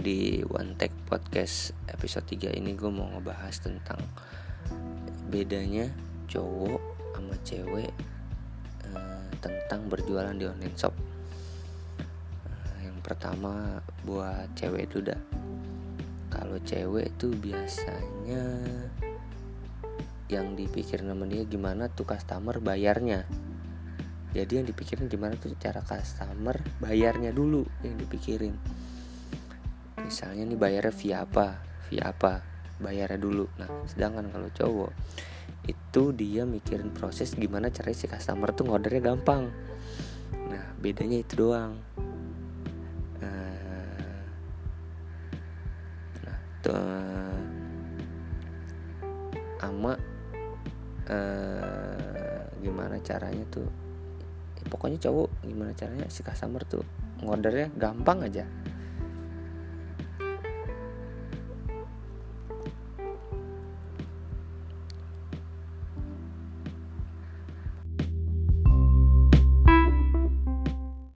di One Tech Podcast episode 3 ini gue mau ngebahas tentang bedanya cowok sama cewek eh, tentang berjualan di online shop. Eh, yang pertama buat cewek itu dah. Kalau cewek itu biasanya yang dipikirin sama dia gimana tuh customer bayarnya jadi yang dipikirin gimana tuh cara customer bayarnya dulu yang dipikirin misalnya nih bayarnya via apa? Via apa? Bayarnya dulu. Nah sedangkan kalau cowok itu dia mikirin proses gimana caranya si customer tuh ngordernya gampang. Nah bedanya itu doang. Eh, nah tuh ama eh, gimana caranya tuh? Ya, pokoknya cowok gimana caranya si customer tuh ngordernya gampang aja